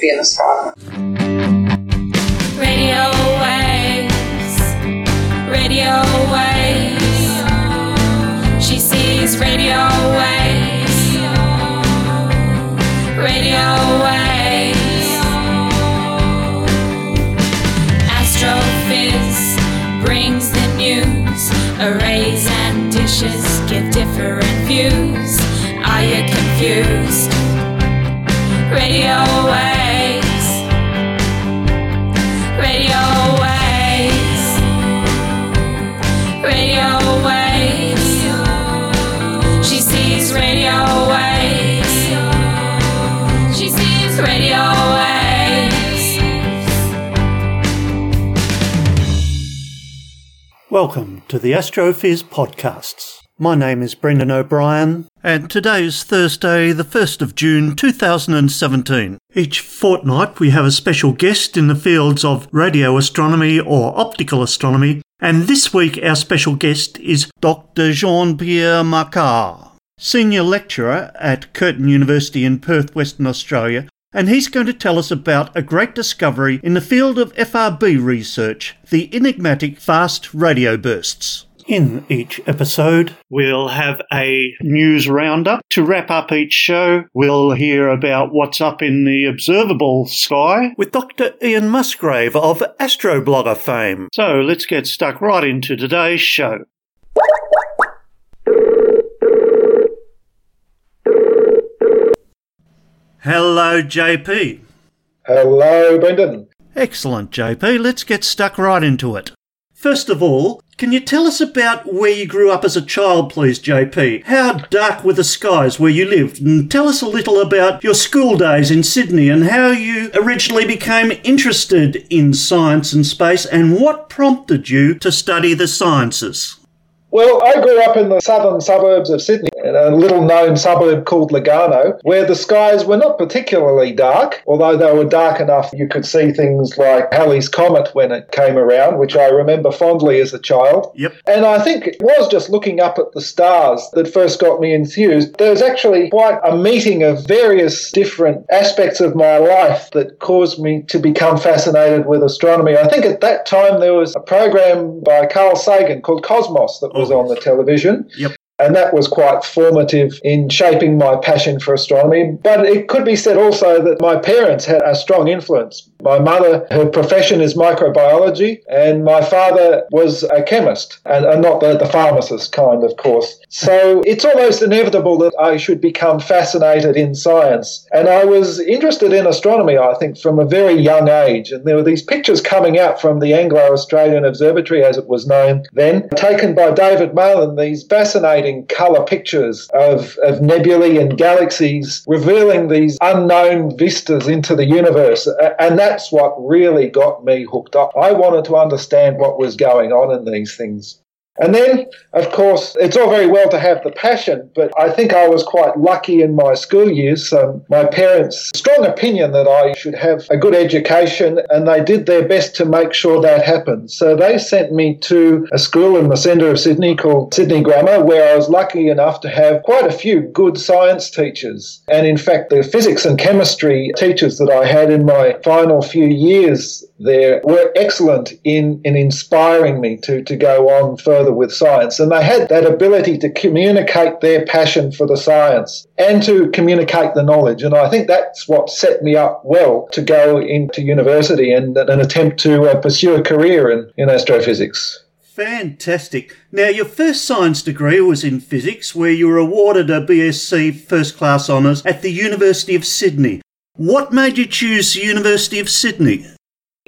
be an astronomer. Radio to the Astrophiz podcasts. My name is Brendan O'Brien, and today is Thursday, the 1st of June 2017. Each fortnight we have a special guest in the fields of radio astronomy or optical astronomy, and this week our special guest is Dr. Jean Pierre Macquart, Senior Lecturer at Curtin University in Perth, Western Australia, and he's going to tell us about a great discovery in the field of FRB research, the enigmatic fast radio bursts. In each episode, we'll have a news roundup. To wrap up each show, we'll hear about what's up in the observable sky with Dr. Ian Musgrave of Astroblogger fame. So let's get stuck right into today's show. Hello, JP. Hello, Brendan. Excellent, JP. Let's get stuck right into it. First of all, can you tell us about where you grew up as a child, please, JP? How dark were the skies where you lived? And tell us a little about your school days in Sydney and how you originally became interested in science and space and what prompted you to study the sciences. Well, I grew up in the southern suburbs of Sydney, in a little known suburb called Lugarno, where the skies were not particularly dark, although they were dark enough you could see things like Halley's Comet when it came around, which I remember fondly as a child. Yep. And I think it was just looking up at the stars that first got me enthused. There was actually quite a meeting of various different aspects of my life that caused me to become fascinated with astronomy. I think at that time there was a program by Carl Sagan called Cosmos that was on the television. Yep. And that was quite formative in shaping my passion for astronomy. But it could be said also that my parents had a strong influence. My mother, her profession is microbiology, and my father was a chemist, and, and not the, the pharmacist kind, of course. So it's almost inevitable that I should become fascinated in science. And I was interested in astronomy, I think, from a very young age. And there were these pictures coming out from the Anglo Australian Observatory, as it was known then, taken by David Malin, these fascinating colour pictures of, of nebulae and galaxies, revealing these unknown vistas into the universe. And that's what really got me hooked up. I wanted to understand what was going on in these things. And then, of course, it's all very well to have the passion, but I think I was quite lucky in my school years. Um, my parents' strong opinion that I should have a good education, and they did their best to make sure that happened. So they sent me to a school in the centre of Sydney called Sydney Grammar, where I was lucky enough to have quite a few good science teachers. And in fact, the physics and chemistry teachers that I had in my final few years there were excellent in, in inspiring me to, to go on further with science. And they had that ability to communicate their passion for the science and to communicate the knowledge. And I think that's what set me up well to go into university and, and attempt to uh, pursue a career in, in astrophysics. Fantastic. Now, your first science degree was in physics, where you were awarded a BSc First Class Honours at the University of Sydney. What made you choose the University of Sydney?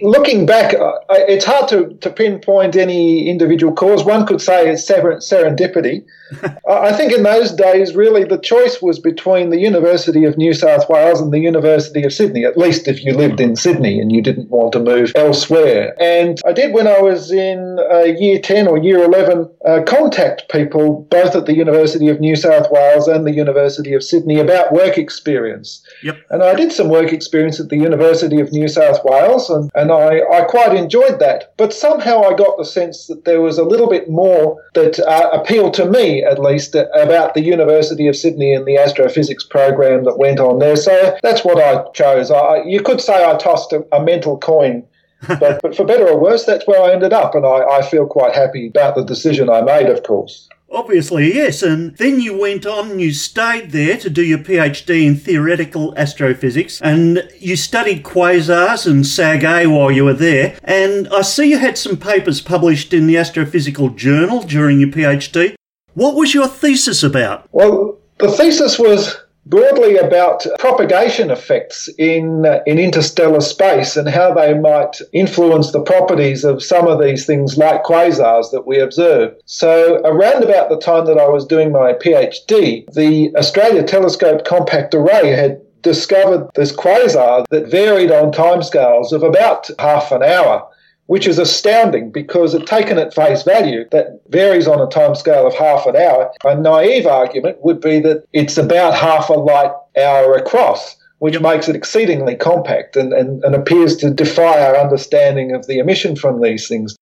Looking back, uh, it's hard to, to pinpoint any individual cause. One could say it's serendipity. I I think in those days, really, the choice was between the University of New South Wales and the University of Sydney, at least if you lived in Sydney and you didn't want to move elsewhere. And I did, when I was in uh, year 10 or year 11, uh, contact people both at the University of New South Wales and the University of Sydney about work experience. Yep. And I did some work experience at the University of New South Wales, and, and I, I quite enjoyed that. But somehow I got the sense that there was a little bit more that uh, appealed to me, at least, about the University of Sydney and the astrophysics program that went on there. So that's what I chose. I, you could say I tossed a, a mental coin but, but, for better or worse, that's where I ended up, and I, I, feel quite happy about the decision I made, of course. Obviously, yes. And then you went on you stayed there to do your PhD in theoretical astrophysics and you studied quasars and SAG A while you were there. And I see you had some papers published in the Astrophysical Journal during your PhD. What was your thesis about? Well, the thesis was broadly about propagation effects in uh, in interstellar space and how they might influence the properties of some of these things like quasars that we observe. So around about the time that I was doing my PhD, the Australia Telescope Compact Array had discovered this quasar that varied on timescales of about half an hour which is astounding because it taken at face value that varies on a time scale of half an hour. A naive argument would be that it's about half a light hour across, which makes it exceedingly compact and, and, and appears to defy our understanding of the emission from these things.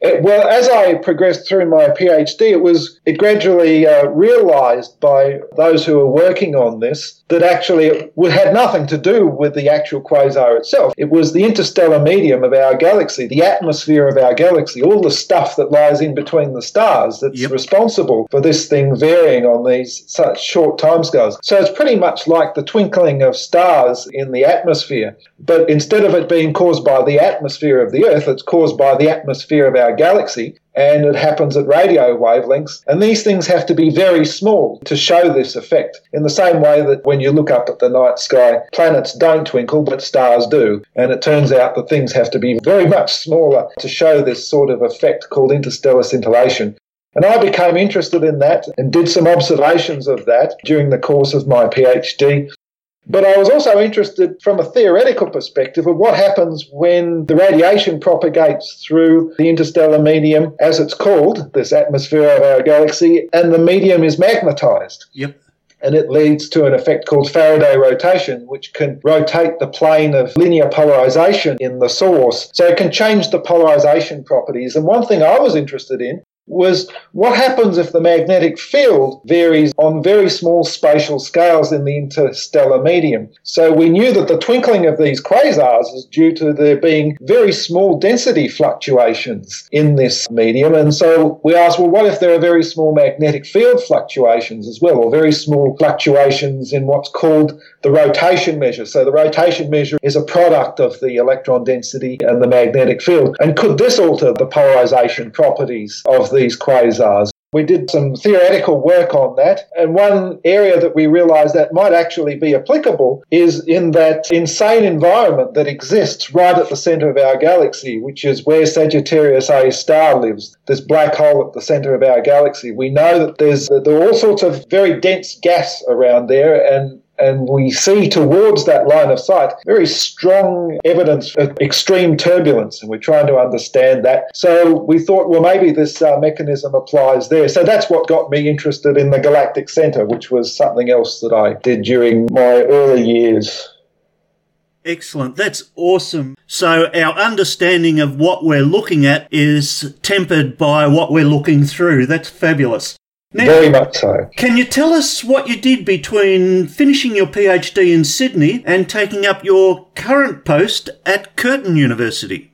It, well, as I progressed through my PhD, it was it gradually uh, realised by those who were working on this that actually it had nothing to do with the actual quasar itself. It was the interstellar medium of our galaxy, the atmosphere of our galaxy, all the stuff that lies in between the stars that's yep. responsible for this thing varying on these such short timescales. So it's pretty much like the twinkling of stars in the atmosphere, but instead of it being caused by the atmosphere of the Earth, it's caused by the atmosphere of our our galaxy, and it happens at radio wavelengths. And these things have to be very small to show this effect, in the same way that when you look up at the night sky, planets don't twinkle, but stars do. And it turns out that things have to be very much smaller to show this sort of effect called interstellar scintillation. And I became interested in that and did some observations of that during the course of my PhD. But I was also interested from a theoretical perspective of what happens when the radiation propagates through the interstellar medium, as it's called, this atmosphere of our galaxy, and the medium is magnetized. Yep and it leads to an effect called Faraday rotation, which can rotate the plane of linear polarization in the source. So it can change the polarization properties. And one thing I was interested in was what happens if the magnetic field varies on very small spatial scales in the interstellar medium. So we knew that the twinkling of these quasars is due to there being very small density fluctuations in this medium. And so we asked, well, what if there are very small magnetic field fluctuations as well, or very small fluctuations in what's called the rotation measure? So the rotation measure is a product of the electron density and the magnetic field. And could this alter the polarization properties of the these quasars. We did some theoretical work on that, and one area that we realized that might actually be applicable is in that insane environment that exists right at the center of our galaxy, which is where Sagittarius A star lives, this black hole at the center of our galaxy. We know that there's there are all sorts of very dense gas around there, and and we see towards that line of sight very strong evidence of extreme turbulence, and we're trying to understand that. So we thought, well, maybe this uh, mechanism applies there. So that's what got me interested in the galactic center, which was something else that I did during my early years. Excellent. That's awesome. So, our understanding of what we're looking at is tempered by what we're looking through. That's fabulous. Now, Very much so. Can you tell us what you did between finishing your PhD in Sydney and taking up your current post at Curtin University?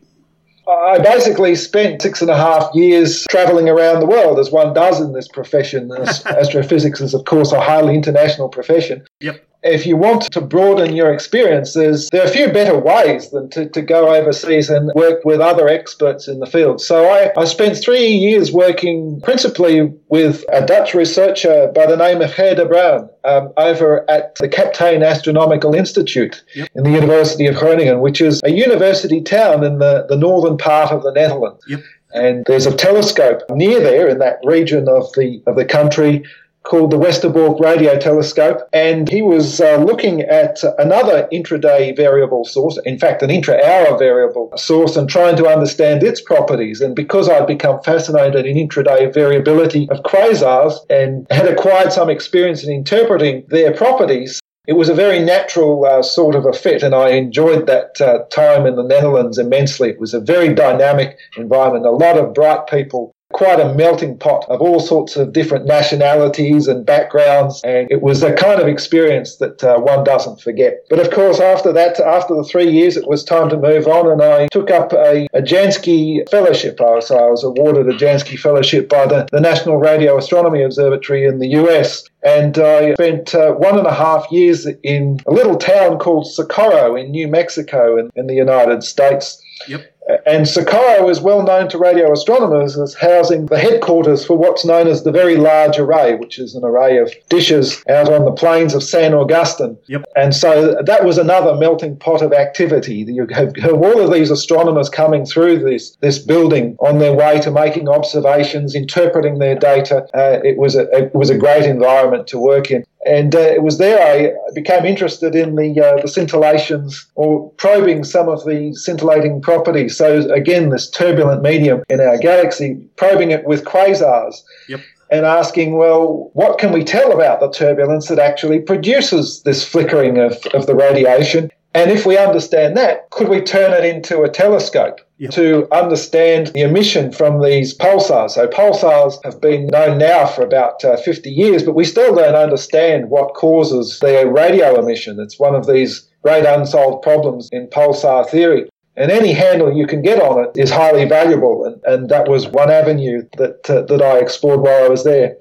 I basically spent six and a half years travelling around the world, as one does in this profession. Astrophysics is, of course, a highly international profession. Yep if you want to broaden your experiences, there are a few better ways than to, to go overseas and work with other experts in the field. So I, I spent three years working principally with a Dutch researcher by the name of Ger de Bruyn um, over at the Kapteyn Astronomical Institute yep. in the University of Groningen, which is a university town in the, the northern part of the Netherlands. Yep. And there's a telescope near there in that region of the of the country called the Westerbork Radio Telescope, and he was uh, looking at another intraday variable source, in fact, an intra hour variable source, and trying to understand its properties. And because I'd become fascinated in intraday variability of quasars and had acquired some experience in interpreting their properties, it was a very natural uh, sort of a fit, and I enjoyed that uh, time in the Netherlands immensely. It was a very dynamic environment, a lot of bright people, quite a melting pot of all sorts of different nationalities and backgrounds, and it was a kind of experience that uh, one doesn't forget. But of course, after that, after the three years, it was time to move on, and I took up a, a Jansky Fellowship. I So I was awarded a Jansky Fellowship by the, the National Radio Astronomy Observatory in the US. And I spent uh, one and a half years in a little town called Socorro in New Mexico in, in the United States. Yep. And Socorro is well known to radio astronomers as housing the headquarters for what's known as the Very Large Array, which is an array of dishes out on the plains of San Augustine. Yep. And so that was another melting pot of activity. You have, have all of these astronomers coming through this, this building on their way to making observations, interpreting their data. Uh, it, was a, it was a great environment to work in. And uh, it was there I became interested in the uh, the scintillations or probing some of the scintillating properties. So again, this turbulent medium in our galaxy, probing it with quasars. Yep. And asking, well, what can we tell about the turbulence that actually produces this flickering of, of the radiation? And if we understand that, could we turn it into a telescope Yep. to understand the emission from these pulsars? So, pulsars have been known now for about uh, 50 years, but we still don't understand what causes their radio emission. It's one of these great unsolved problems in pulsar theory. And any handle you can get on it is highly valuable, and, and that was one avenue that, uh, that I explored while I was there.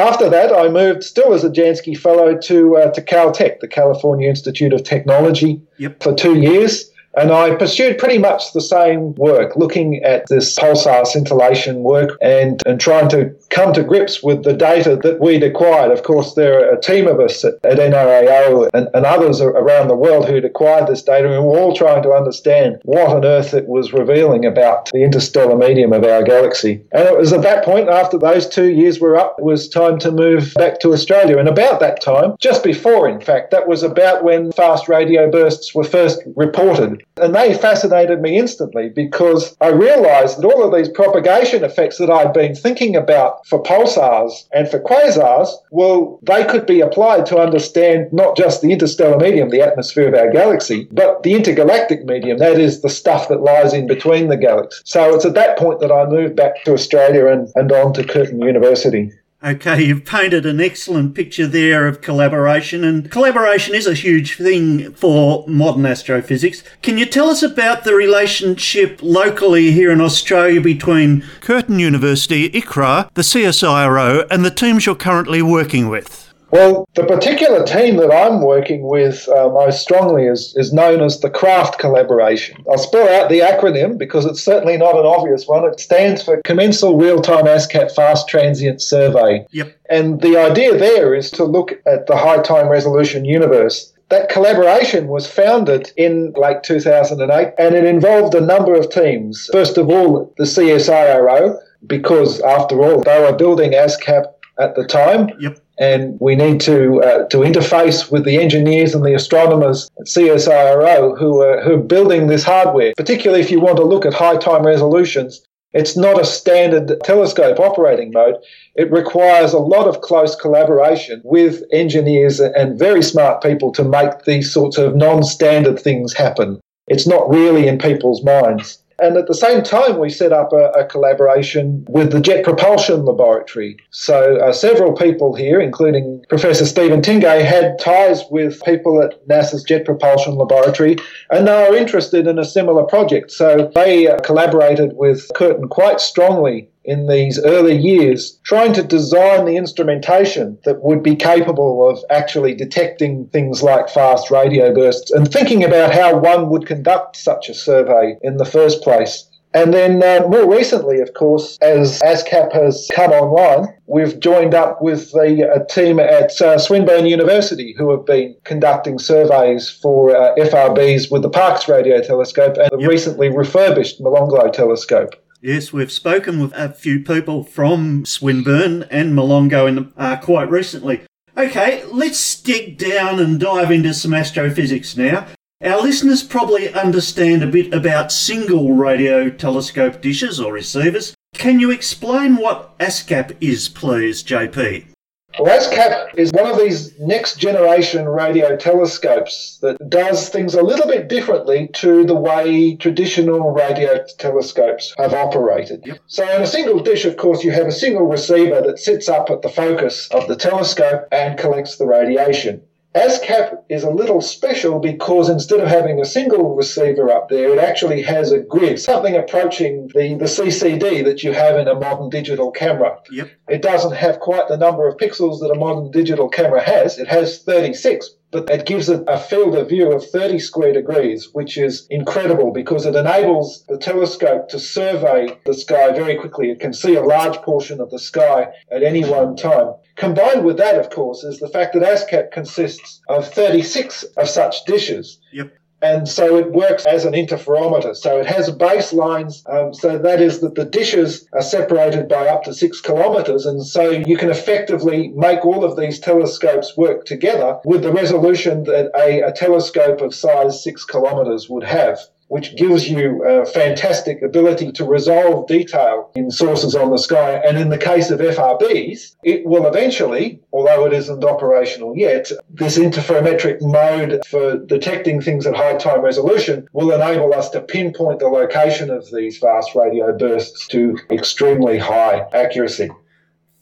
After that, I moved, still as a Jansky Fellow, to uh, to Caltech, the California Institute of Technology, Yep. for two years. And I pursued pretty much the same work, looking at this pulsar scintillation work and, and trying to come to grips with the data that we'd acquired. Of course, there are a team of us at, at NRAO and, and others around the world who'd acquired this data, and we were all trying to understand what on earth it was revealing about the interstellar medium of our galaxy. And it was at that point, after those two years were up, it was time to move back to Australia. And about that time, just before, in fact, that was about when fast radio bursts were first reported. And they fascinated me instantly because I realized that all of these propagation effects that I'd been thinking about for pulsars and for quasars, well, they could be applied to understand not just the interstellar medium, the atmosphere of our galaxy, but the intergalactic medium, that is the stuff that lies in between the galaxies. So it's at that point that I moved back to Australia and, and on to Curtin University. Okay, you've painted an excellent picture there of collaboration, and collaboration is a huge thing for modern astrophysics. Can you tell us about the relationship locally here in Australia between Curtin University, ICRAR, the CSIRO, and the teams you're currently working with? Well, the particular team that I'm working with uh, most strongly is, is known as the CRAFT collaboration. I'll spell out the acronym because it's certainly not an obvious one. It stands for Commensal Real Time ASKAP Fast Transient Survey. Yep. And the idea there is to look at the high time resolution universe. That collaboration was founded in late 2008 and it involved a number of teams. First of all, the CSIRO, because after all, they were building ASKAP at the time Yep. And we need to uh, to interface with the engineers and the astronomers at CSIRO who are who are building this hardware. Particularly if you want to look at high time resolutions, it's not a standard telescope operating mode. It requires a lot of close collaboration with engineers and very smart people to make these sorts of non-standard things happen. It's not really in people's minds. And at the same time, we set up a, a collaboration with the Jet Propulsion Laboratory. So uh, several people here, including Professor Stephen Tingay, had ties with people at NASA's Jet Propulsion Laboratory, and they were interested in a similar project. So they uh, collaborated with Curtin quite strongly in these early years, trying to design the instrumentation that would be capable of actually detecting things like fast radio bursts and thinking about how one would conduct such a survey in the first place. And then uh, more recently, of course, as ASKAP has come online, we've joined up with the a team at uh, Swinburne University who have been conducting surveys for uh, FRBs with the Parkes Radio Telescope and the Yep. recently refurbished Molonglo Telescope. Yes, we've spoken with a few people from Swinburne and Molonglo in the, uh, quite recently. Okay, let's dig down and dive into some astrophysics now. Our listeners probably understand a bit about single radio telescope dishes or receivers. Can you explain what ASKAP is, please, JP? Well, ASKAP is one of these next generation radio telescopes that does things a little bit differently to the way traditional radio telescopes have operated. So, in a single dish, of course, you have a single receiver that sits up at the focus of the telescope and collects the radiation. ASKAP is a little special because instead of having a single receiver up there, it actually has a grid, something approaching the, the CCD that you have in a modern digital camera. Yep. It doesn't have quite the number of pixels that a modern digital camera has. It has 36, but it gives it a field of view of 30 square degrees, which is incredible because it enables the telescope to survey the sky very quickly. It can see a large portion of the sky at any one time. Combined with that, of course, is the fact that ASKAP consists of 36 of such dishes. Yep. And so it works as an interferometer. So it has baselines. Um, so that is that the dishes are separated by up to six kilometers. And so you can effectively make all of these telescopes work together with the resolution that a, a telescope of size six kilometers would have which gives you a fantastic ability to resolve detail in sources on the sky. And in the case of FRBs, it will eventually, although it isn't operational yet, this interferometric mode for detecting things at high time resolution will enable us to pinpoint the location of these fast radio bursts to extremely high accuracy.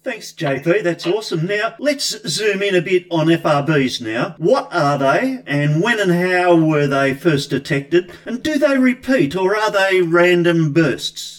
Thanks, JP. That's awesome. Now, let's zoom in a bit on FRBs now. What are they, and when and how were they first detected? And do they repeat, or are they random bursts?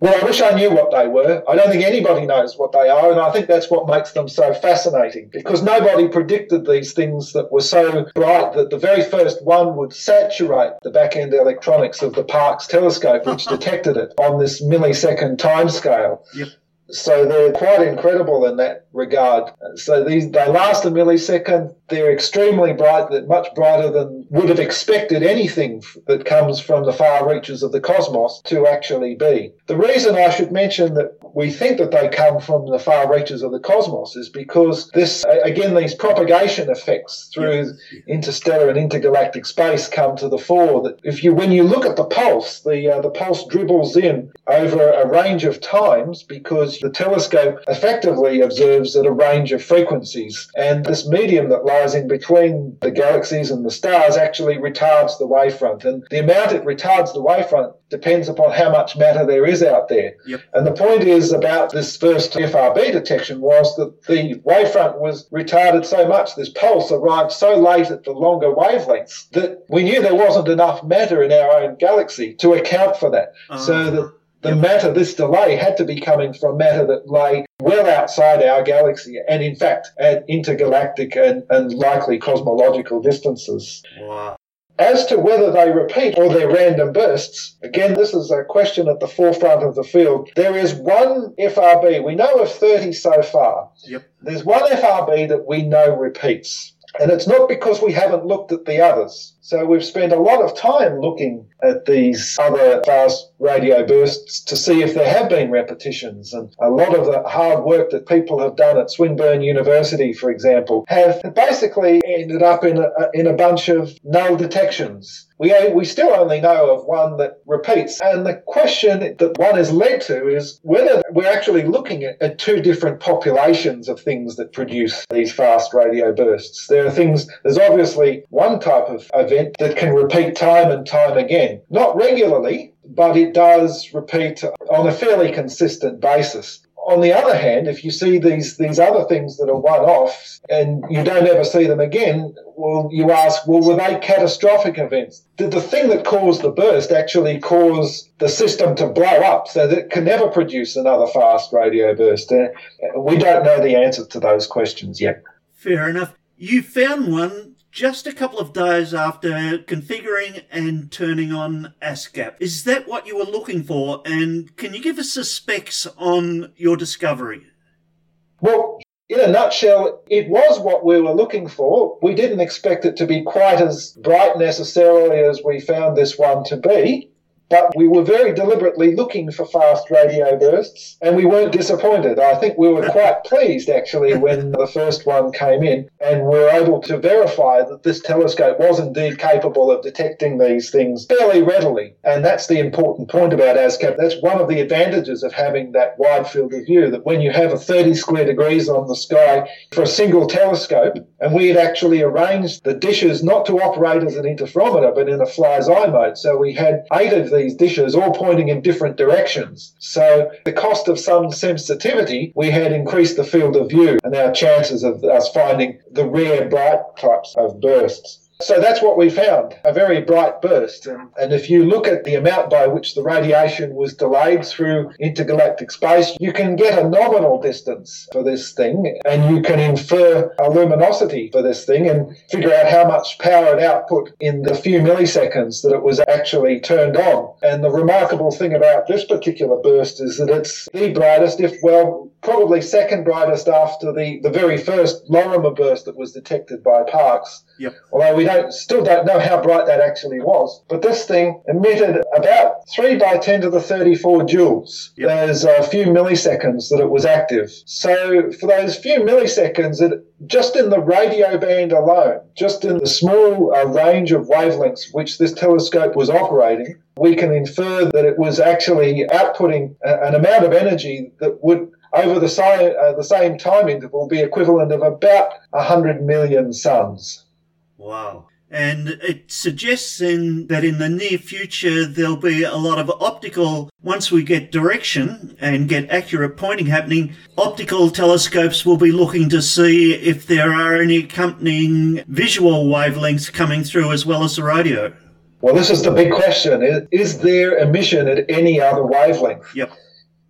Well, I wish I knew what they were. I don't think anybody knows what they are, and I think that's what makes them so fascinating because nobody predicted these things that were so bright that the very first one would saturate the back end electronics of the Parkes telescope, which detected it on this millisecond timescale. Yep. So they're quite incredible in that regard. So these they last a millisecond. They're extremely bright, much brighter than would have expected anything that comes from the far reaches of the cosmos to actually be. The reason I should mention that we think that they come from the far reaches of the cosmos is because this again these propagation effects through interstellar and intergalactic space come to the fore. That if you when you look at the pulse, the uh, the pulse dribbles in over a range of times because the telescope effectively observes at a range of frequencies, and this medium that lies in between the galaxies and the stars actually retards the wavefront, and the amount it retards the wavefront depends upon how much matter there is out there. Yep. And the point is about this first FRB detection was that the wavefront was retarded so much, this pulse arrived so late at the longer wavelengths that we knew there wasn't enough matter in our own galaxy to account for that. So Ah. that the matter, this delay had to be coming from matter that lay well outside our galaxy and in fact at intergalactic and, and likely cosmological distances. Wow. As to whether they repeat or they're random bursts, again, this is a question at the forefront of the field. There is one FRB, we know of 30 so far. Yep. There's one FRB that we know repeats. And it's not because we haven't looked at the others. So we've spent a lot of time looking at these other fast radio bursts to see if there have been repetitions. And a lot of the hard work that people have done at Swinburne University, for example, have basically ended up in a, in a bunch of null detections. We, we still only know of one that repeats. And the question that one is led to is whether we're actually looking at, at two different populations of things that produce these fast radio bursts. There are things, there's obviously one type of event that can repeat time and time again. Not regularly, but it does repeat on a fairly consistent basis. On the other hand, if you see these these other things that are one-off and you don't ever see them again, well, you ask, well, were they catastrophic events? Did the thing that caused the burst actually cause the system to blow up so that it can never produce another fast radio burst? Uh, we don't know the answer to those questions yet. Fair enough. You found one just a couple of days after configuring and turning on ASKAP. Is that what you were looking for? And can you give us the specs on your discovery? Well, in a nutshell, it was what we were looking for. We didn't expect it to be quite as bright necessarily as we found this one to be. But we were very deliberately looking for fast radio bursts and we weren't disappointed. I think we were quite pleased actually when the first one came in and we were able to verify that this telescope was indeed capable of detecting these things fairly readily. And that's the important point about ASKAP. That's one of the advantages of having that wide field of view, that when you have a 30 square degrees on the sky for a single telescope, and we had actually arranged the dishes not to operate as an interferometer, but in a fly's eye mode. So we had eight of these dishes all pointing in different directions. So the cost of some sensitivity, we had increased the field of view and our chances of us finding the rare bright types of bursts. So that's what we found a very bright burst. And, and, if you look at the amount by which the radiation was delayed through intergalactic space, you can get a nominal distance for this thing and you can infer a luminosity for this thing and figure out how much power it output in the few milliseconds that it was actually turned on. And the remarkable thing about this particular burst is that it's the brightest, if well, probably second brightest after the, the very first Lorimer burst that was detected by Parkes. Yep. Although we don't still don't know how bright that actually was. But this thing emitted about 3 by 10 to the 34 joules. Yep. There's a few milliseconds that it was active. So for those few milliseconds, it just in the radio band alone, just in the small uh, range of wavelengths which this telescope was operating, we can infer that it was actually outputting a, an amount of energy that would over the, si- uh, the same time interval be equivalent of about 100 million suns. Wow. And it suggests then that in the near future there'll be a lot of optical, once we get direction and get accurate pointing happening, optical telescopes will be looking to see if there are any accompanying visual wavelengths coming through as well as the radio. Well, this is the big question. Is, is there emission at any other wavelength? Yep.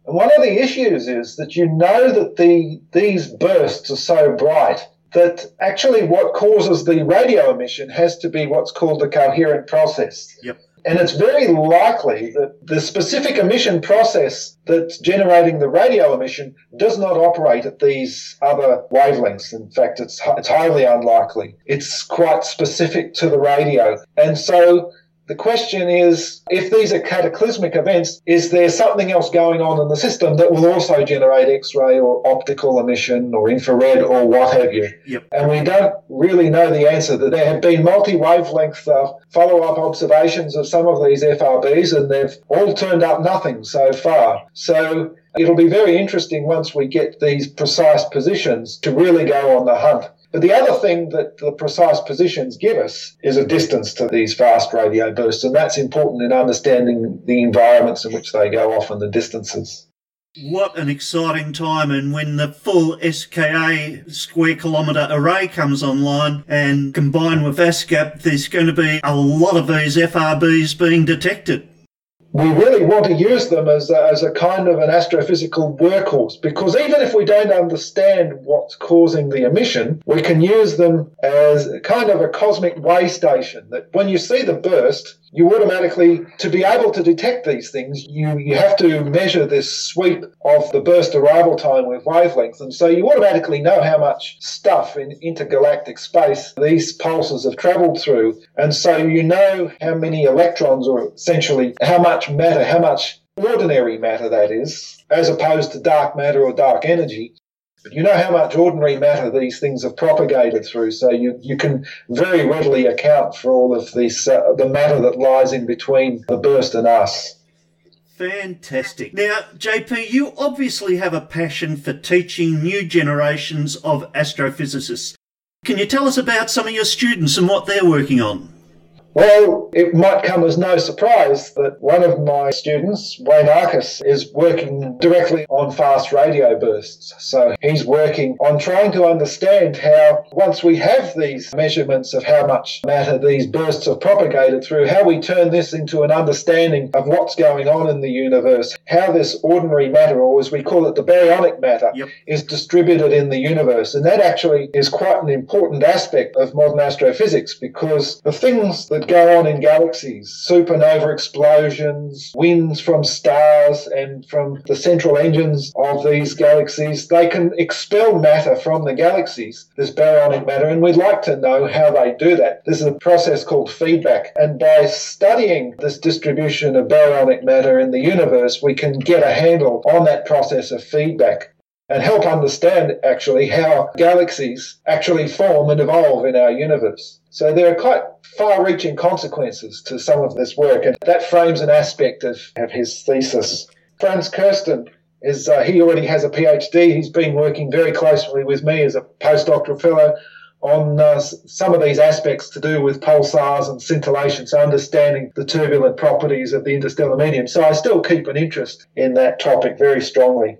And one of the issues is that you know that the, these bursts are so bright that actually what causes the radio emission has to be what's called a coherent process. Yep. And it's very likely that the specific emission process that's generating the radio emission does not operate at these other wavelengths. In fact, it's, it's highly unlikely. It's quite specific to the radio. And so the question is if these are cataclysmic events, is there something else going on in the system that will also generate X ray or optical emission or infrared or what have you? Yep. And we don't really know the answer. That there have been multi wavelength uh, follow up observations of some of these FRBs, and they've all turned up nothing so far. So it'll be very interesting once we get these precise positions to really go on the hunt. But the other thing that the precise positions give us is a distance to these fast radio bursts, and that's important in understanding the environments in which they go off and the distances. What an exciting time, and when the full SKA square kilometre array comes online and combined with ASKAP, there's going to be a lot of these FRBs being detected we really want to use them as a, as a kind of an astrophysical workhorse because even if we don't understand what's causing the emission, we can use them as kind of a cosmic way station that when you see the burst, you automatically, to be able to detect these things, you, you have to measure this sweep of the burst arrival time with wavelength. And so you automatically know how much stuff in intergalactic space these pulses have traveled through. And so you know how many electrons, or essentially how much matter, how much ordinary matter that is, as opposed to dark matter or dark energy you know how much ordinary matter these things have propagated through, so you, you can very readily account for all of this, uh, the matter that lies in between the burst and us. Fantastic. Now, JP, you obviously have a passion for teaching new generations of astrophysicists. Can you tell us about some of your students and what they're working on? Well, it might come as no surprise that one of my students, Wayne Arcus, is working directly on fast radio bursts. So he's working on trying to understand how, once we have these measurements of how much matter these bursts have propagated through, how we turn this into an understanding of what's going on in the universe, how this ordinary matter, or as we call it, the baryonic matter, yep. is distributed in the universe. And that actually is quite an important aspect of modern astrophysics because the things that that go on in galaxies, supernova explosions, winds from stars and from the central engines of these galaxies, they can expel matter from the galaxies, this baryonic matter, and we'd like to know how they do that. This is a process called feedback, and by studying this distribution of baryonic matter in the universe, we can get a handle on that process of feedback and help understand actually how galaxies actually form and evolve in our universe. So there are quite far reaching consequences to some of this work, and that frames an aspect of, of his thesis. Franz Kirsten is, uh, he already has a PhD. He's been working very closely with me as a postdoctoral fellow on uh, some of these aspects to do with pulsars and scintillation, so understanding the turbulent properties of the interstellar medium. So I still keep an interest in that topic very strongly.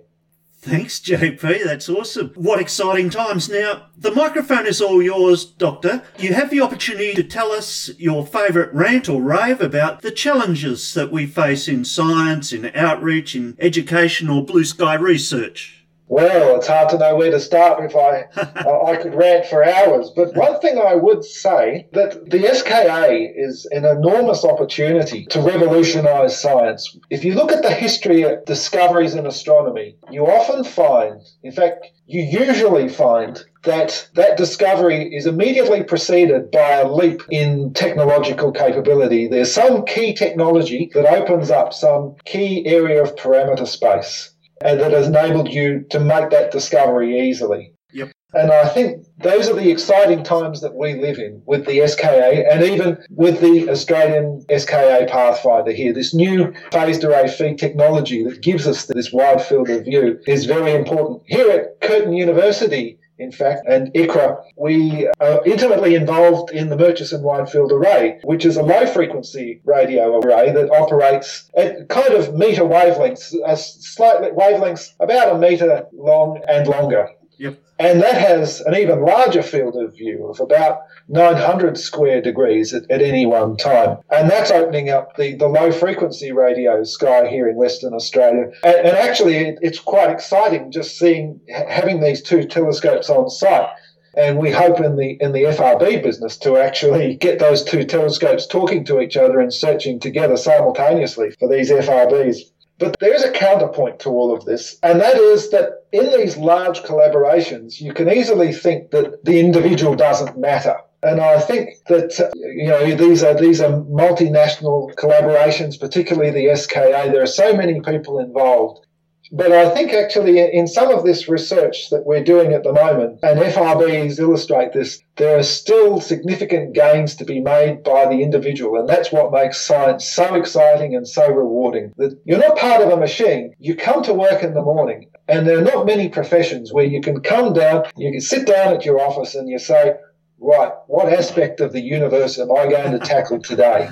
Thanks, JP. That's awesome. What exciting times. Now, the microphone is all yours, Doctor. You have the opportunity to tell us your favourite rant or rave about the challenges that we face in science, in outreach, in education, or blue sky research. Well, it's hard to know where to start if I I could rant for hours. But one thing I would say that the SKA is an enormous opportunity to revolutionise science. If you look at the history of discoveries in astronomy, you often find, in fact, you usually find that that discovery is immediately preceded by a leap in technological capability. There's some key technology that opens up some key area of parameter space and that has enabled you to make that discovery easily. Yep. And I think those are the exciting times that we live in with the SKA and even with the Australian SKA Pathfinder here. This new phased array feed technology that gives us this wide field of view is very important. Here at Curtin University, in fact, and ICRAR, we are intimately involved in the Murchison Wide Field Array, which is a low frequency radio array that operates at kind of meter wavelengths, a slightly wavelengths about a meter long and longer. Yep. And that has an even larger field of view of about 900 square degrees at, at, any one time. And that's opening up the, the low frequency radio sky here in Western Australia. And, and actually, it, it's quite exciting just seeing, having these two telescopes on site. And we hope in the in the FRB business to actually get those two telescopes talking to each other and searching together simultaneously for these FRBs. But there is a counterpoint to all of this, and that is that in these large collaborations, you can easily think that the individual doesn't matter. And I think that you know these are these are multinational collaborations, particularly the SKA. There are so many people involved, but I think actually in some of this research that we're doing at the moment, and FRBs illustrate this, there are still significant gains to be made by the individual. And that's what makes science so exciting and so rewarding. That you're not part of a machine. You come to work in the morning and there are not many professions where you can come down, you can sit down at your office and you say, right, what aspect of the universe am I going to tackle today?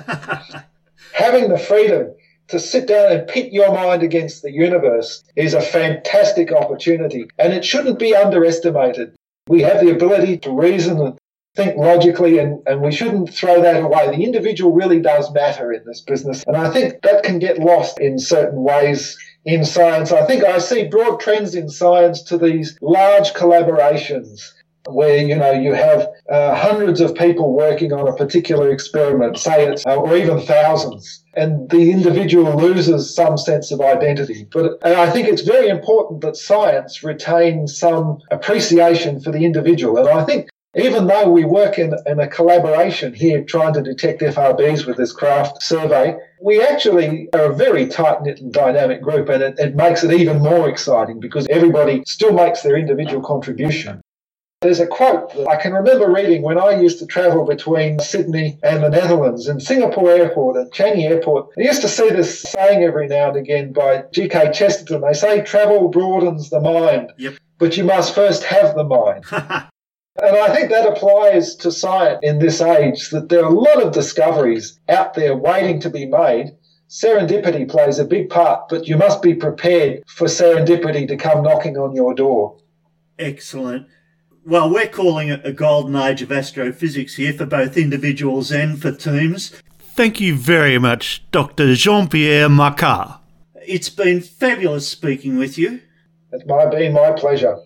Having the freedom to sit down and pit your mind against the universe is a fantastic opportunity and it shouldn't be underestimated. We have the ability to reason and think logically and, and we shouldn't throw that away. The individual really does matter in this business. And I think that can get lost in certain ways in science. I think I see broad trends in science to these large collaborations where you know you have uh, hundreds of people working on a particular experiment, say it's uh, or even thousands, and the individual loses some sense of identity. But and I think it's very important that science retains some appreciation for the individual, and I think. Even though we work in, in a collaboration here trying to detect FRBs with this craft survey, we actually are a very tight knit and dynamic group, and it, it makes it even more exciting because everybody still makes their individual contribution. There's a quote that I can remember reading when I used to travel between Sydney and the Netherlands and Singapore Airport and Changi Airport. I used to see this saying every now and again by G.K. Chesterton. They say travel broadens the mind, yep. but you must first have the mind. And I think that applies to science in this age that there are a lot of discoveries out there waiting to be made. Serendipity plays a big part, but you must be prepared for serendipity to come knocking on your door. Excellent. Well, we're calling it a golden age of astrophysics here for both individuals and for teams. Thank you very much, Dr. Jean Pierre Macquart. It's been fabulous speaking with you. It's my, been my pleasure.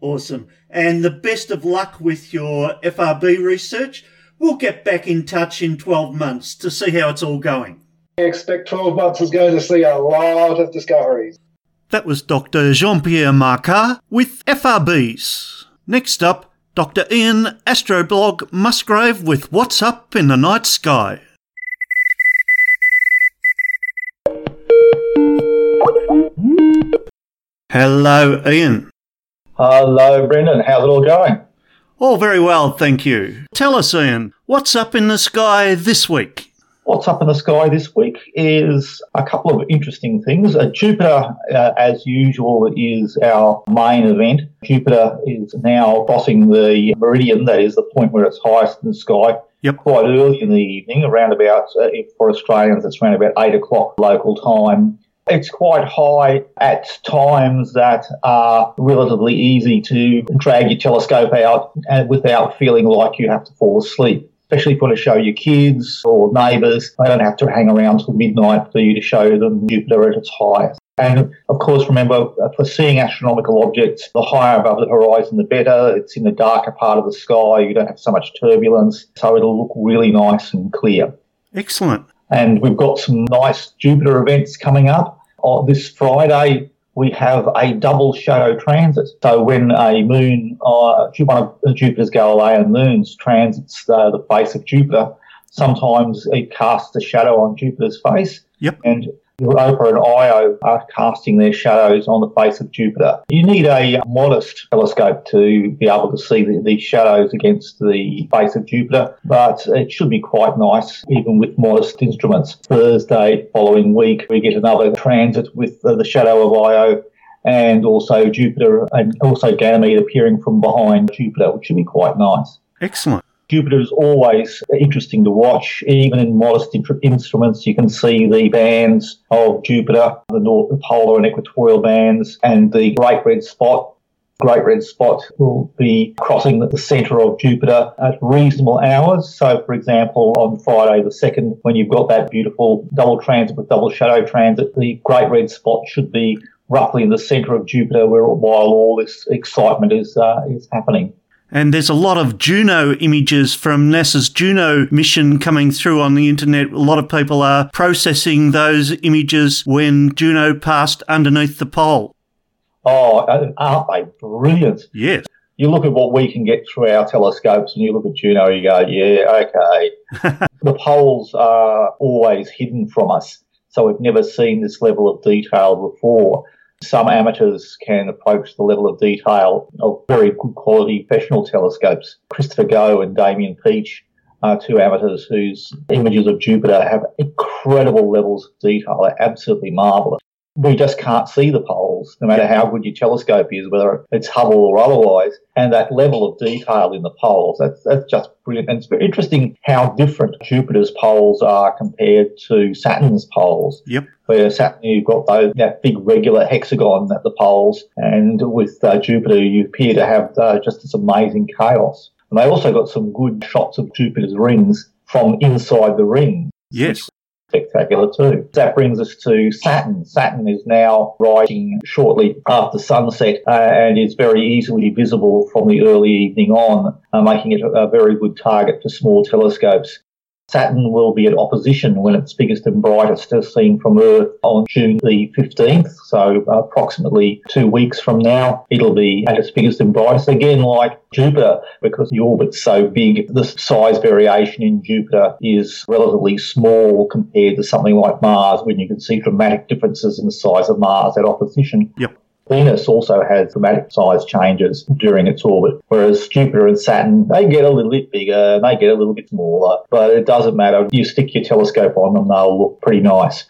Awesome. And the best of luck with your FRB research. We'll get back in touch in 12 months to see how it's all going. I expect 12 months is going to see a lot of discoveries. That was Dr. Jean Pierre Macquart with FRBs. Next up, Dr. Ian Astroblog Musgrave with What's Up in the Night Sky. Hello, Ian. Hello, Brendan. How's it all going? All very well, thank you. Tell us, Ian, what's up in the sky this week? What's up in the sky this week is a couple of interesting things. Uh, Jupiter, uh, as usual, is our main event. Jupiter is now crossing the meridian, that is the point where it's highest in the sky. Yep. Quite early in the evening, around about, uh, for Australians, it's around about 8 o'clock local time. It's quite high at times that are relatively easy to drag your telescope out and without feeling like you have to fall asleep. Especially if you want to show your kids or neighbours, they don't have to hang around till midnight for you to show them Jupiter at its highest. And of course, remember, for seeing astronomical objects, the higher above the horizon, the better. It's in the darker part of the sky. You don't have so much turbulence. So it'll look really nice and clear. Excellent. And we've got some nice Jupiter events coming up. On this Friday, we have a double shadow transit. So when a moon, uh, one of Jupiter's Galilean moons transits uh, the face of Jupiter, sometimes it casts a shadow on Jupiter's face. Yep. And Europa and Io are casting their shadows on the face of Jupiter. You need a modest telescope to be able to see the, these shadows against the face of Jupiter, but it should be quite nice even with modest instruments. Thursday following week, we get another transit with the, the shadow of Io and also Jupiter and also Ganymede appearing from behind Jupiter, which should be quite nice. Excellent. Jupiter is always interesting to watch. Even in modest instruments, you can see the bands of Jupiter, the, north, polar and equatorial bands, and the Great Red Spot. Great Red Spot will be crossing the centre of Jupiter at reasonable hours. So, for example, on Friday the 2nd, when you've got that beautiful double transit with double shadow transit, the Great Red Spot should be roughly in the centre of Jupiter where, while all this excitement is, uh, is happening. And there's a lot of Juno images from NASA's Juno mission coming through on the internet. A lot of people are processing those images when Juno passed underneath the pole. Oh, aren't they brilliant? Yes. You look at what we can get through our telescopes and you look at Juno, you go, yeah, okay. the poles are always hidden from us, so we've never seen this level of detail before. Some amateurs can approach the level of detail of very good quality professional telescopes. Christopher Go and Damian Peach are two amateurs whose images of Jupiter have incredible levels of detail. They're absolutely marvellous. We just can't see the poles, no matter how good your telescope is, whether it's Hubble or otherwise. And that level of detail in the poles, that's, that's just brilliant. And it's very interesting how different Jupiter's poles are compared to Saturn's poles. Yep. Where Saturn, you've got those, that big regular hexagon at the poles, and with uh, Jupiter, you appear to have uh, just this amazing chaos. And they also got some good shots of Jupiter's rings from inside the ring. Yes. Spectacular too. That brings us to Saturn. Saturn is now rising shortly after sunset uh, and is very easily visible from the early evening on, uh, making it a, a very good target for small telescopes. Saturn will be at opposition when it's biggest and brightest as seen from Earth on June the 15th. So approximately two weeks from now, it'll be at its biggest and brightest again like Jupiter because the orbit's so big. The size variation in Jupiter is relatively small compared to something like Mars when you can see dramatic differences in the size of Mars at opposition. Yep. Venus also has dramatic size changes during its orbit, whereas Jupiter and Saturn, they get a little bit bigger, they get a little bit smaller, but it doesn't matter. You stick your telescope on them, they'll look pretty nice.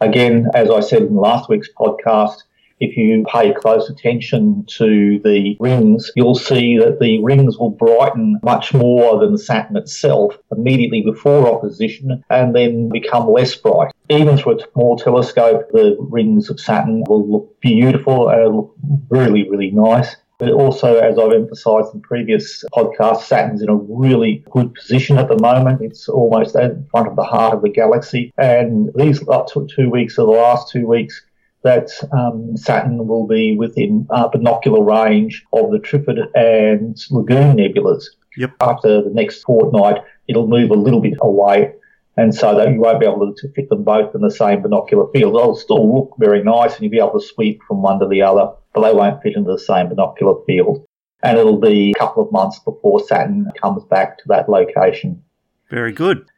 Again, as I said in last week's podcast, if you pay close attention to the rings, you'll see that the rings will brighten much more than Saturn itself immediately before opposition and then become less bright. Even through a small telescope, the rings of Saturn will look beautiful and look really, really nice. But also, as I've emphasised in previous podcasts, Saturn's in a really good position at the moment. It's almost in front of the heart of the galaxy. And these two weeks, or the last two weeks, that um, Saturn will be within uh, binocular range of the Trifid and Lagoon nebulas. Yep. After the next fortnight, it'll move a little bit away. And so that you won't be able to fit them both in the same binocular field. They'll still look very nice and you'll be able to sweep from one to the other, but they won't fit into the same binocular field. And it'll be a couple of months before Saturn comes back to that location. Very good.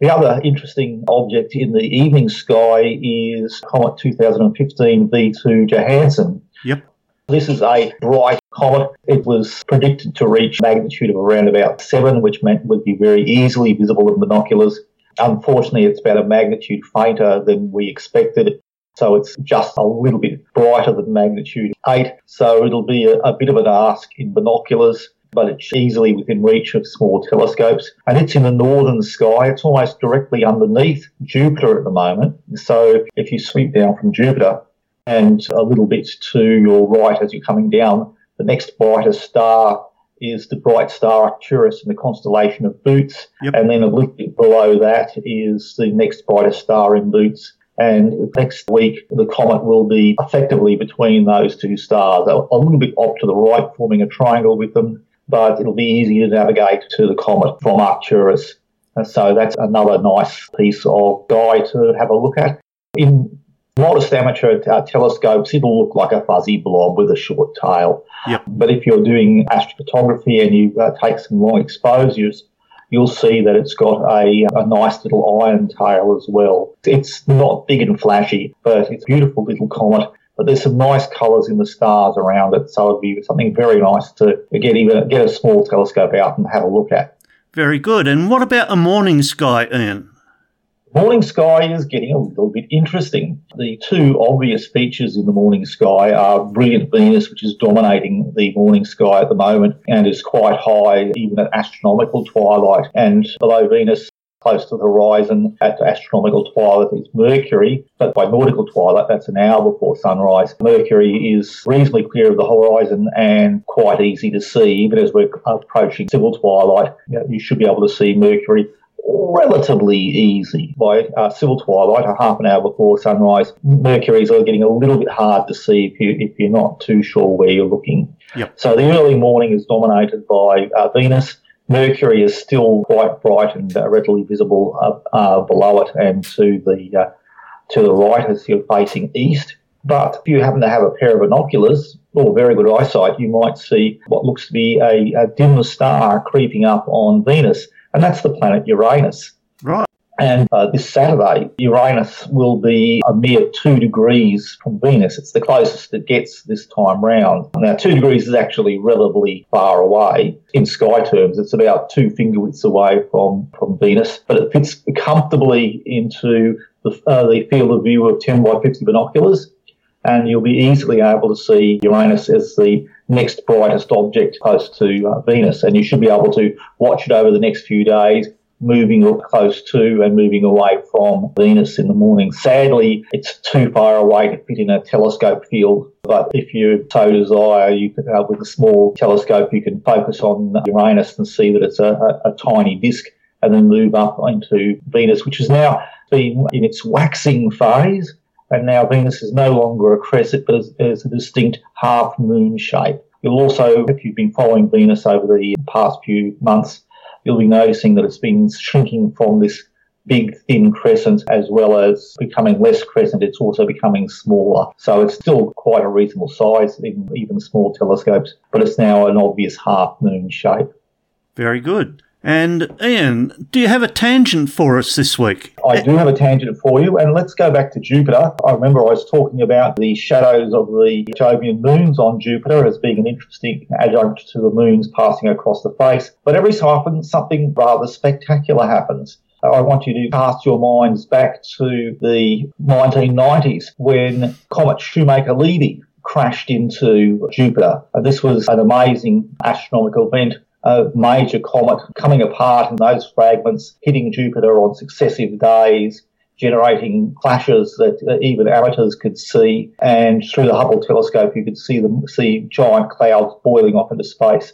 The other interesting object in the evening sky is Comet 2015 V2 Johnson. Yep. This is a bright comet. It was predicted to reach magnitude of around about seven, which meant would be very easily visible in binoculars. Unfortunately, it's about a magnitude fainter than we expected. So it's just a little bit brighter than magnitude 8. So it'll be a, a bit of an ask in binoculars but it's easily within reach of small telescopes. And it's in the northern sky. It's almost directly underneath Jupiter at the moment. So if you sweep down from Jupiter and a little bit to your right as you're coming down, the next brightest star is the bright star Arcturus in the constellation of Bootes. Yep. And then a little bit below that is the next brightest star in Bootes. And next week, the comet will be effectively between those two stars, a a little bit off to the right, forming a triangle with them but it'll be easy to navigate to the comet from Arcturus. And so that's another nice piece of guy to have a look at. In modest amateur uh, telescopes, it'll look like a fuzzy blob with a short tail. Yep. But if you're doing astrophotography and you uh, take some long exposures, you'll see that it's got a, a nice little ion tail as well. It's not big and flashy, but it's a beautiful little comet but there's some nice colours in the stars around it, so it'd be something very nice to get even get a small telescope out and have a look at. Very good. And what about a morning sky, Ian? Morning sky is getting a little bit interesting. The two obvious features in the morning sky are brilliant Venus, which is dominating the morning sky at the moment and is quite high even at astronomical twilight. And below Venus, close to the horizon at astronomical twilight is Mercury, but by nautical twilight, that's an hour before sunrise. Mercury is reasonably clear of the horizon and quite easy to see. Even as we're approaching civil twilight, you, know, you should be able to see Mercury relatively easy. By uh, civil twilight, a half an hour before sunrise, Mercury's are getting a little bit hard to see if, you, if you're not too sure where you're looking. Yep. So the early morning is dominated by uh, Venus. Mercury is still quite bright and uh, readily visible uh, below it and to the uh, to the right as you're facing east. But if you happen to have a pair of binoculars or very good eyesight, you might see what looks to be a, a dim star creeping up on Venus, and that's the planet Uranus. And uh, this Saturday, Uranus will be a mere two degrees from Venus. It's the closest it gets this time round. Now, two degrees is actually relatively far away. In sky terms, it's about two finger widths away from, from Venus, but it fits comfortably into the, uh, the field of view of 10 by 50 binoculars. And you'll be easily able to see Uranus as the next brightest object close to uh, Venus. And you should be able to watch it over the next few days moving close to and moving away from Venus in the morning. Sadly, it's too far away to fit in a telescope field, but if you so desire, you can, uh, with a small telescope, you can focus on Uranus and see that it's a, a, a tiny disk and then move up into Venus, which has now been in its waxing phase. And now Venus is no longer a crescent, but is, is a distinct half moon shape. You'll also, if you've been following Venus over the past few months, you'll be noticing that it's been shrinking from this big thin crescent as well as becoming less crescent. It's also becoming smaller. So it's still quite a reasonable size in even small telescopes but it's now an obvious half moon shape. Very good. And Ian, do you have a tangent for us this week? I do have a tangent for you, and let's go back to Jupiter. I remember I was talking about the shadows of the Jovian moons on Jupiter as being an interesting adjunct to the moons passing across the face. But every so often, something rather spectacular happens. I want you to cast your minds back to the 1990s when Comet Shoemaker-Levy crashed into Jupiter. And this was an amazing astronomical event a major comet coming apart and those fragments hitting Jupiter on successive days, generating clashes that uh, even amateurs could see. And through the Hubble telescope, you could see them see giant clouds boiling off into space.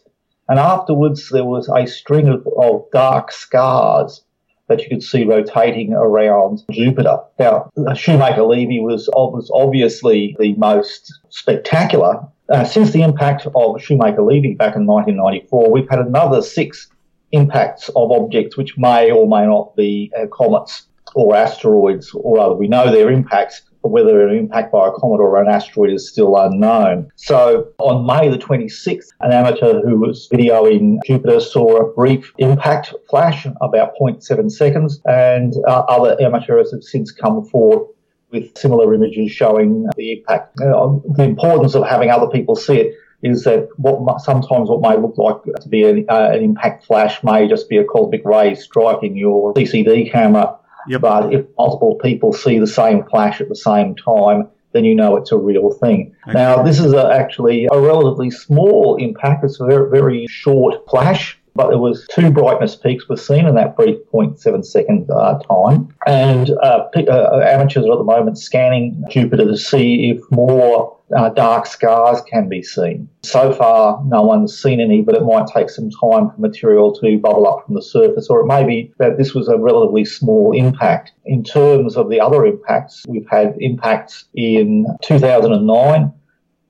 And afterwards, there was a string of, of dark scars that you could see rotating around Jupiter. Now, Shoemaker-Levy was, was obviously the most spectacular. Uh, since the impact of Shoemaker-Levy back in 1994, we've had another six impacts of objects which may or may not be uh, comets or asteroids, or rather, we know their impacts, but whether they're an impact by a comet or an asteroid is still unknown. So on May the 26th, an amateur who was videoing Jupiter saw a brief impact flash, about 0.7 seconds, and uh, other amateurs have since come forward with similar images showing the impact. Uh, the importance of having other people see it is that what sometimes what may look like to be an, uh, an impact flash may just be a cosmic ray striking your CCD camera. Yep. But if multiple people see the same flash at the same time, then you know it's a real thing. Okay. Now, this is a, actually a relatively small impact. It's a very, very short flash but there was two brightness peaks were seen in that brief 0.7 second uh, time. And uh, uh, amateurs are at the moment scanning Jupiter to see if more uh, dark scars can be seen. So far, no one's seen any, but it might take some time for material to bubble up from the surface, or it may be that this was a relatively small impact. In terms of the other impacts, we've had impacts in 2009.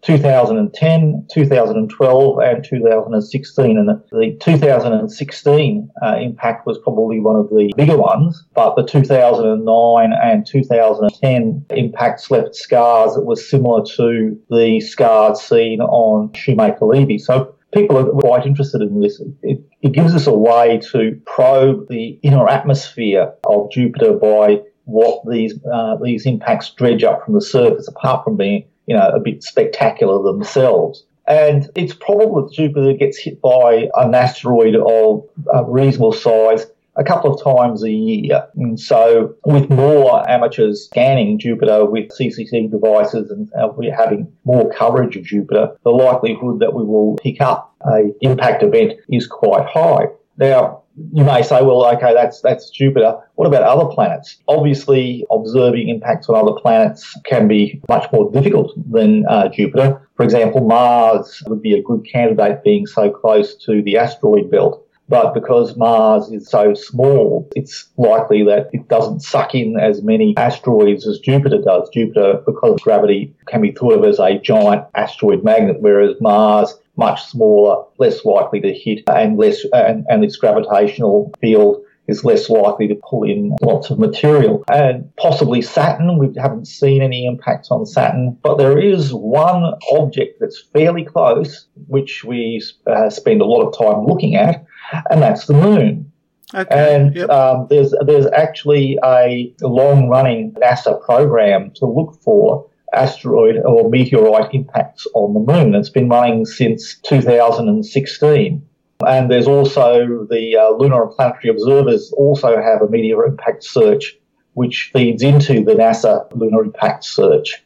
2010, 2012, and 2016. And the 2016 uh, impact was probably one of the bigger ones, but the 2009 and 2010 impacts left scars that were similar to the scars seen on Shoemaker Levy. So people are quite interested in this. It, it gives us a way to probe the inner atmosphere of Jupiter by what these uh, these impacts dredge up from the surface, apart from being you know a bit spectacular themselves. And it's probable that Jupiter gets hit by an asteroid of reasonable size a couple of times a year. And so, with more amateurs scanning Jupiter with CCD devices and we're having more coverage of Jupiter, the likelihood that we will pick up a impact event is quite high. Now, you may say, well, okay, that's that's Jupiter. What about other planets? Obviously, observing impacts on other planets can be much more difficult than uh, Jupiter. For example, Mars would be a good candidate, being so close to the asteroid belt. But because Mars is so small, it's likely that it doesn't suck in as many asteroids as Jupiter does. Jupiter, because of gravity, can be thought of as a giant asteroid magnet, whereas Mars much smaller, less likely to hit, and less and, and its gravitational field is less likely to pull in lots of material. And possibly Saturn, we haven't seen any impacts on Saturn, but there is one object that's fairly close, which we uh, spend a lot of time looking at, and that's the moon. Okay. And yep. um, there's there's actually a long running NASA program to look for asteroid or meteorite impacts on the moon. It's been running since 2016. And there's also the uh, Lunar and Planetary Observers also have a meteor impact search, which feeds into the NASA Lunar Impact Search.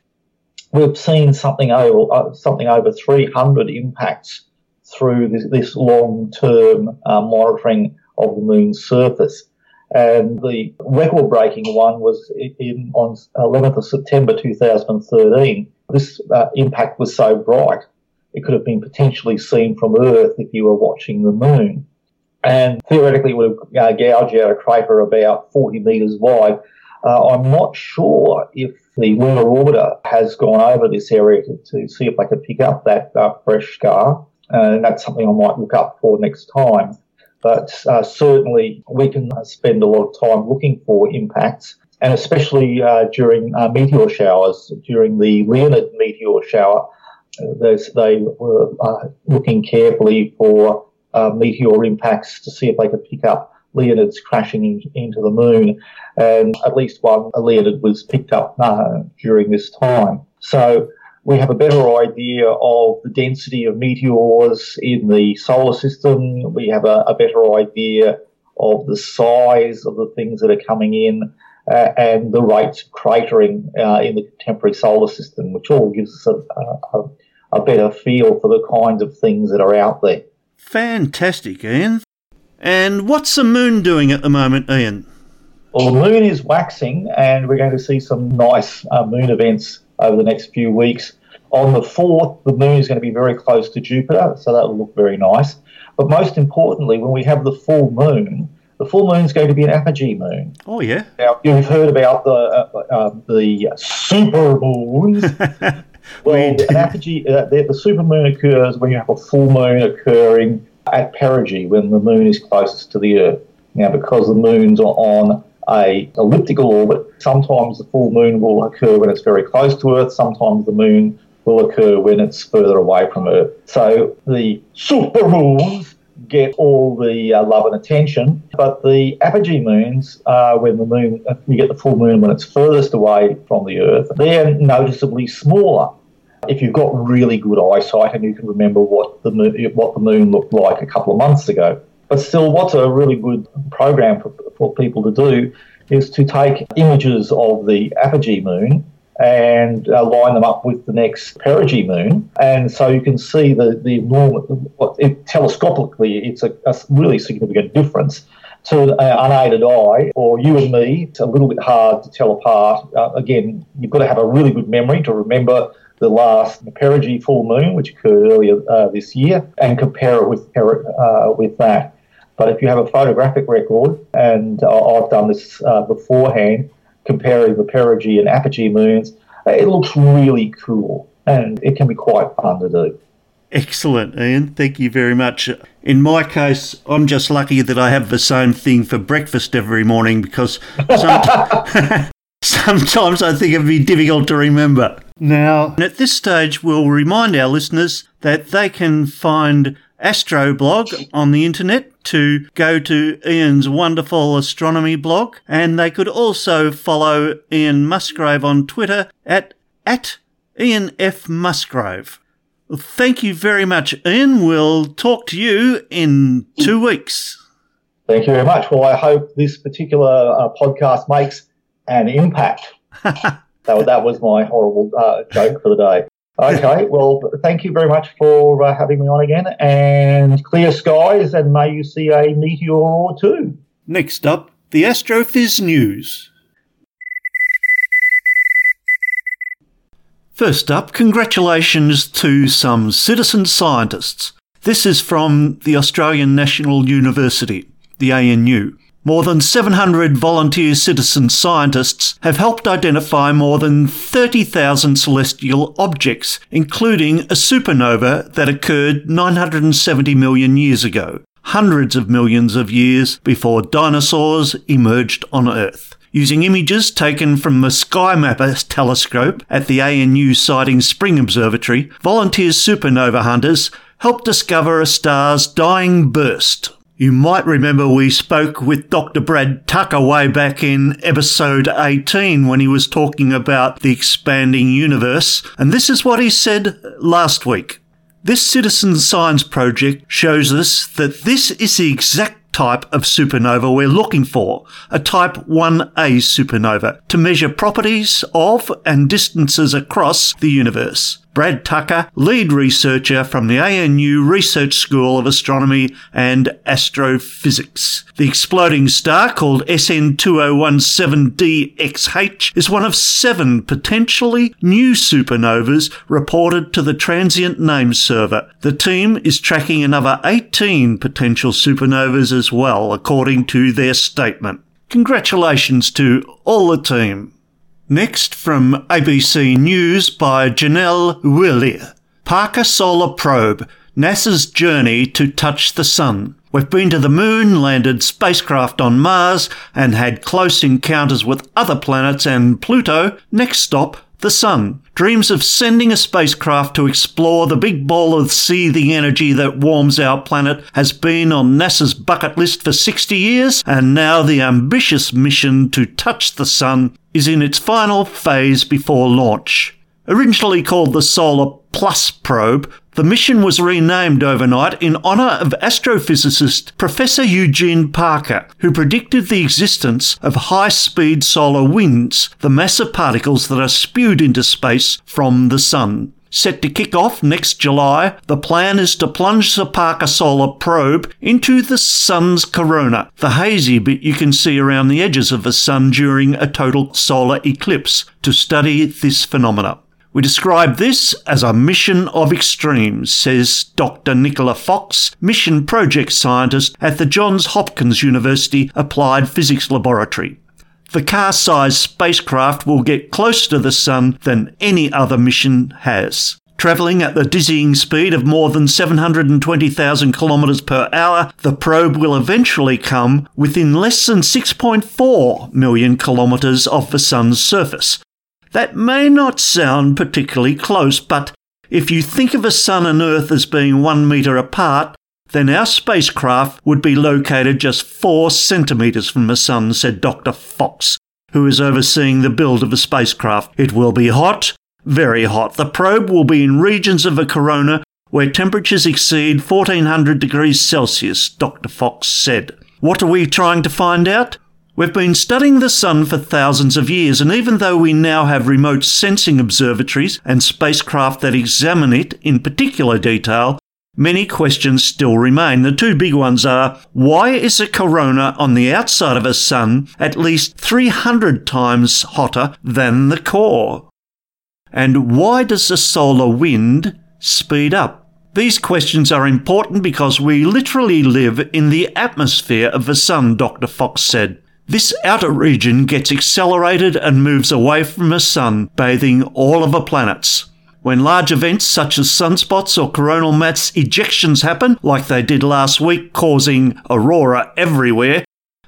We've seen something over uh, something over 300 impacts through this, this long-term uh, monitoring of the moon's surface. And the record-breaking one was in on 11th of September 2013. This uh, impact was so bright it could have been potentially seen from Earth if you were watching the moon. And theoretically, it would have uh, gouged out a crater about 40 metres wide. Uh, I'm not sure if the lunar orbiter has gone over this area to, to see if they can pick up that uh, fresh scar. and that's something I might look up for next time. But uh, certainly, we can spend a lot of time looking for impacts, and especially uh, during uh, meteor showers. During the Leonid meteor shower, they, they were uh, looking carefully for uh, meteor impacts to see if they could pick up Leonids crashing in, into the moon. And at least one Leonid was picked up uh, during this time. So we have a better idea of the density of meteors in the solar system. We have a, a better idea of the size of the things that are coming in. Uh, and the rates of cratering uh, in the contemporary solar system, which all gives us a, a, a better feel for the kinds of things that are out there. Fantastic, Ian. And what's the moon doing at the moment, Ian? Well, the moon is waxing, and we're going to see some nice uh, moon events over the next few weeks. On the 4th, the moon is going to be very close to Jupiter, so that will look very nice. But most importantly, when we have the full moon, the full moon is going to be an apogee moon. Oh, yeah. Now, you've heard about the uh, um, the super moons. Well, We- an apogee, uh, the, the supermoon occurs when you have a full moon occurring at perigee when the moon is closest to the Earth. Now, because the moon's are on a elliptical orbit, sometimes the full moon will occur when it's very close to Earth, sometimes the moon will occur when it's further away from Earth. So the super moons get all the uh, love and attention, but the apogee moons, uh, when the moon, you get the full moon when it's furthest away from the Earth, they're noticeably smaller. If you've got really good eyesight and you can remember what the moon, what the moon looked like a couple of months ago, but still, what's a really good program for, for people to do is to take images of the apogee moon and uh, line them up with the next perigee moon. And so you can see the, the enormous, it, telescopically, it's a, a, really significant difference. To an unaided eye, or you and me, it's a little bit hard to tell apart. Uh, again, you've got to have a really good memory to remember the last perigee full moon, which occurred earlier uh, this year, and compare it with uh, with that. But if you have a photographic record, and uh, I've done this uh, beforehand, comparing the perigee and apogee moons, it looks really cool and it can be quite fun to do. Excellent, Ian. Thank you very much. In my case, I'm just lucky that I have the same thing for breakfast every morning because sometimes, sometimes I think it'd be difficult to remember. Now, at this stage, we'll remind our listeners that they can find Astroblog on the internet to go to Ian's wonderful astronomy blog, and they could also follow Ian Musgrave on Twitter at, at Ian F. Musgrave. Well, thank you very much, Ian. We'll talk to you in two weeks. Thank you very much. Well, I hope this particular uh, podcast makes an impact. that, that was my horrible uh, joke for the day. Okay, well, thank you very much for uh, having me on again, and clear skies, and may you see a meteor or two. Next up, the Astrophiz News. First up, congratulations to some citizen scientists. This is from the Australian National University, the ANU. More than 700 volunteer citizen scientists have helped identify more than 30,000 celestial objects, including a supernova that occurred 970 million years ago, hundreds of millions of years before dinosaurs emerged on Earth. Using images taken from the SkyMapper telescope at the ANU Siding Spring Observatory, volunteer supernova hunters helped discover a star's dying burst you might remember we spoke with Dr. Brad Tucker way back in episode 18 when he was talking about the expanding universe, and this is what he said last week. This citizen science project shows us that this is the exact type of supernova we're looking for, a type 1a supernova, to measure properties of and distances across the universe. Brad Tucker, lead researcher from the ANU Research School of Astronomy and Astrophysics. The exploding star, called SN2017DXH, is one of seven potentially new supernovas reported to the Transient Name Server. The team is tracking another 18 potential supernovas as well, according to their statement. Congratulations to all the team. Next from ABC News by Genelle Weule. Parker Solar Probe, NASA's journey to touch the sun. We've been to the moon, landed spacecraft on Mars, and had close encounters with other planets and Pluto. Next stop, the Sun dreams of sending a spacecraft to explore the big ball of seething energy that warms our planet has been on NASA's bucket list for 60 years, and now the ambitious mission to touch the Sun is in its final phase before launch. Originally called the Solar Plus probe, the mission was renamed overnight in honour of astrophysicist Professor Eugene Parker, who predicted the existence of high speed solar winds, the massive particles that are spewed into space from the Sun. Set to kick off next July, the plan is to plunge the Parker Solar Probe into the Sun's corona, the hazy bit you can see around the edges of the Sun during a total solar eclipse, to study this phenomena. We describe this as a mission of extremes, says Dr. Nicola Fox, mission project scientist at the Johns Hopkins University Applied Physics Laboratory. The car sized spacecraft will get closer to the Sun than any other mission has. Travelling at the dizzying speed of more than 720,000 kilometres per hour, the probe will eventually come within less than 6.4 million kilometres of the Sun's surface. That may not sound particularly close, but if you think of the Sun and Earth as being one metre apart, then our spacecraft would be located just four centimetres from the Sun, said Dr. Fox, who is overseeing the build of the spacecraft. It will be hot, very hot. The probe will be in regions of the corona where temperatures exceed 1400 degrees Celsius, Dr. Fox said. What are we trying to find out? We've been studying the Sun for thousands of years, and even though we now have remote sensing observatories and spacecraft that examine it in particular detail, many questions still remain. The two big ones are why is a corona on the outside of a Sun at least 300 times hotter than the core? And why does the solar wind speed up? These questions are important because we literally live in the atmosphere of the Sun, Dr. Fox said. This outer region gets accelerated and moves away from the Sun, bathing all of the planets. When large events such as sunspots or coronal mass ejections happen, like they did last week, causing aurora everywhere,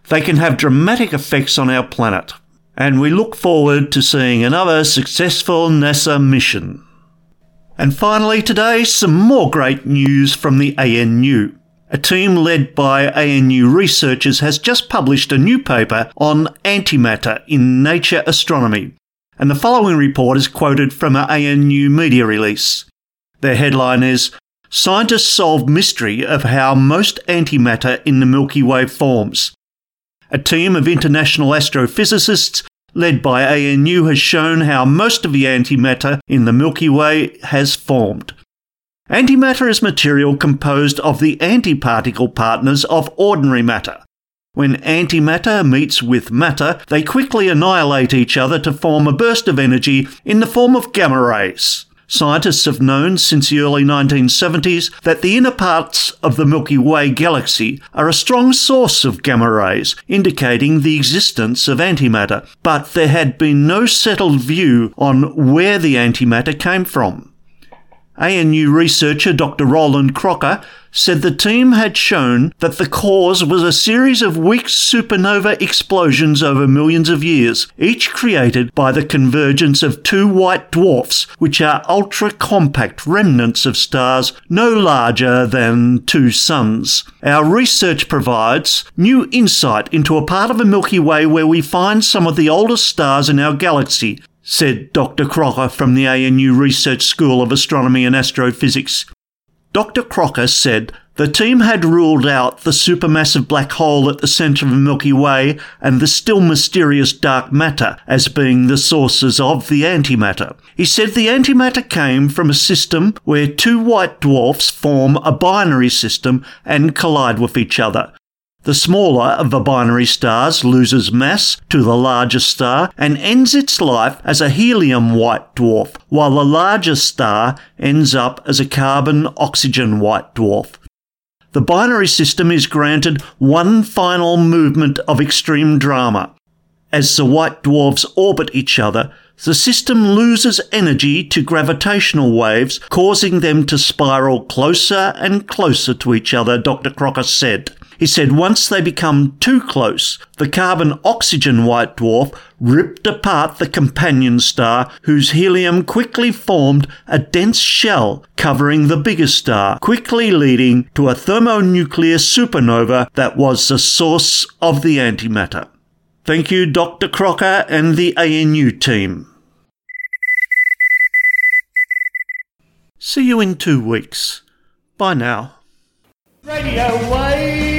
they can have dramatic effects on our planet. And we look forward to seeing another successful NASA mission. And finally, today, some more great news from the ANU. A team led by ANU researchers has just published a new paper on antimatter in Nature Astronomy, and the following report is quoted from an ANU media release. Their headline is Scientists solve mystery of how most antimatter in the Milky Way forms. A team of international astrophysicists led by ANU, has shown how most of the antimatter in the Milky Way has formed. Antimatter is material composed of the antiparticle partners of ordinary matter. When antimatter meets with matter, they quickly annihilate each other to form a burst of energy in the form of gamma rays. Scientists have known since the early 1970s that the inner parts of the Milky Way galaxy are a strong source of gamma rays, indicating the existence of antimatter, but there had been no settled view on where the antimatter came from. ANU researcher Dr. Roland Crocker said the team had shown that the cause was a series of weak supernova explosions over millions of years, each created by the convergence of two white dwarfs, which are ultra compact remnants of stars no larger than two suns. Our research provides new insight into a part of the Milky Way where we find some of the oldest stars in our galaxy, said Dr. Crocker from the ANU Research School of Astronomy and Astrophysics. Dr. Crocker said the team had ruled out the supermassive black hole at the centre of the Milky Way and the still mysterious dark matter as being the sources of the antimatter. He said the antimatter came from a system where two white dwarfs form a binary system and collide with each other. The smaller of the binary stars loses mass to the larger star and ends its life as a helium white dwarf, while the larger star ends up as a carbon oxygen white dwarf. The binary system is granted one final movement of extreme drama. As the white dwarfs orbit each other, the system loses energy to gravitational waves, causing them to spiral closer and closer to each other, Dr. Crocker said. He said once they become too close, the carbon oxygen white dwarf ripped apart the companion star, whose helium quickly formed a dense shell covering the bigger star, quickly leading to a thermonuclear supernova that was the source of the antimatter. Thank you, Dr. Crocker and the ANU team. See you in two weeks. Bye now. Radio Wave.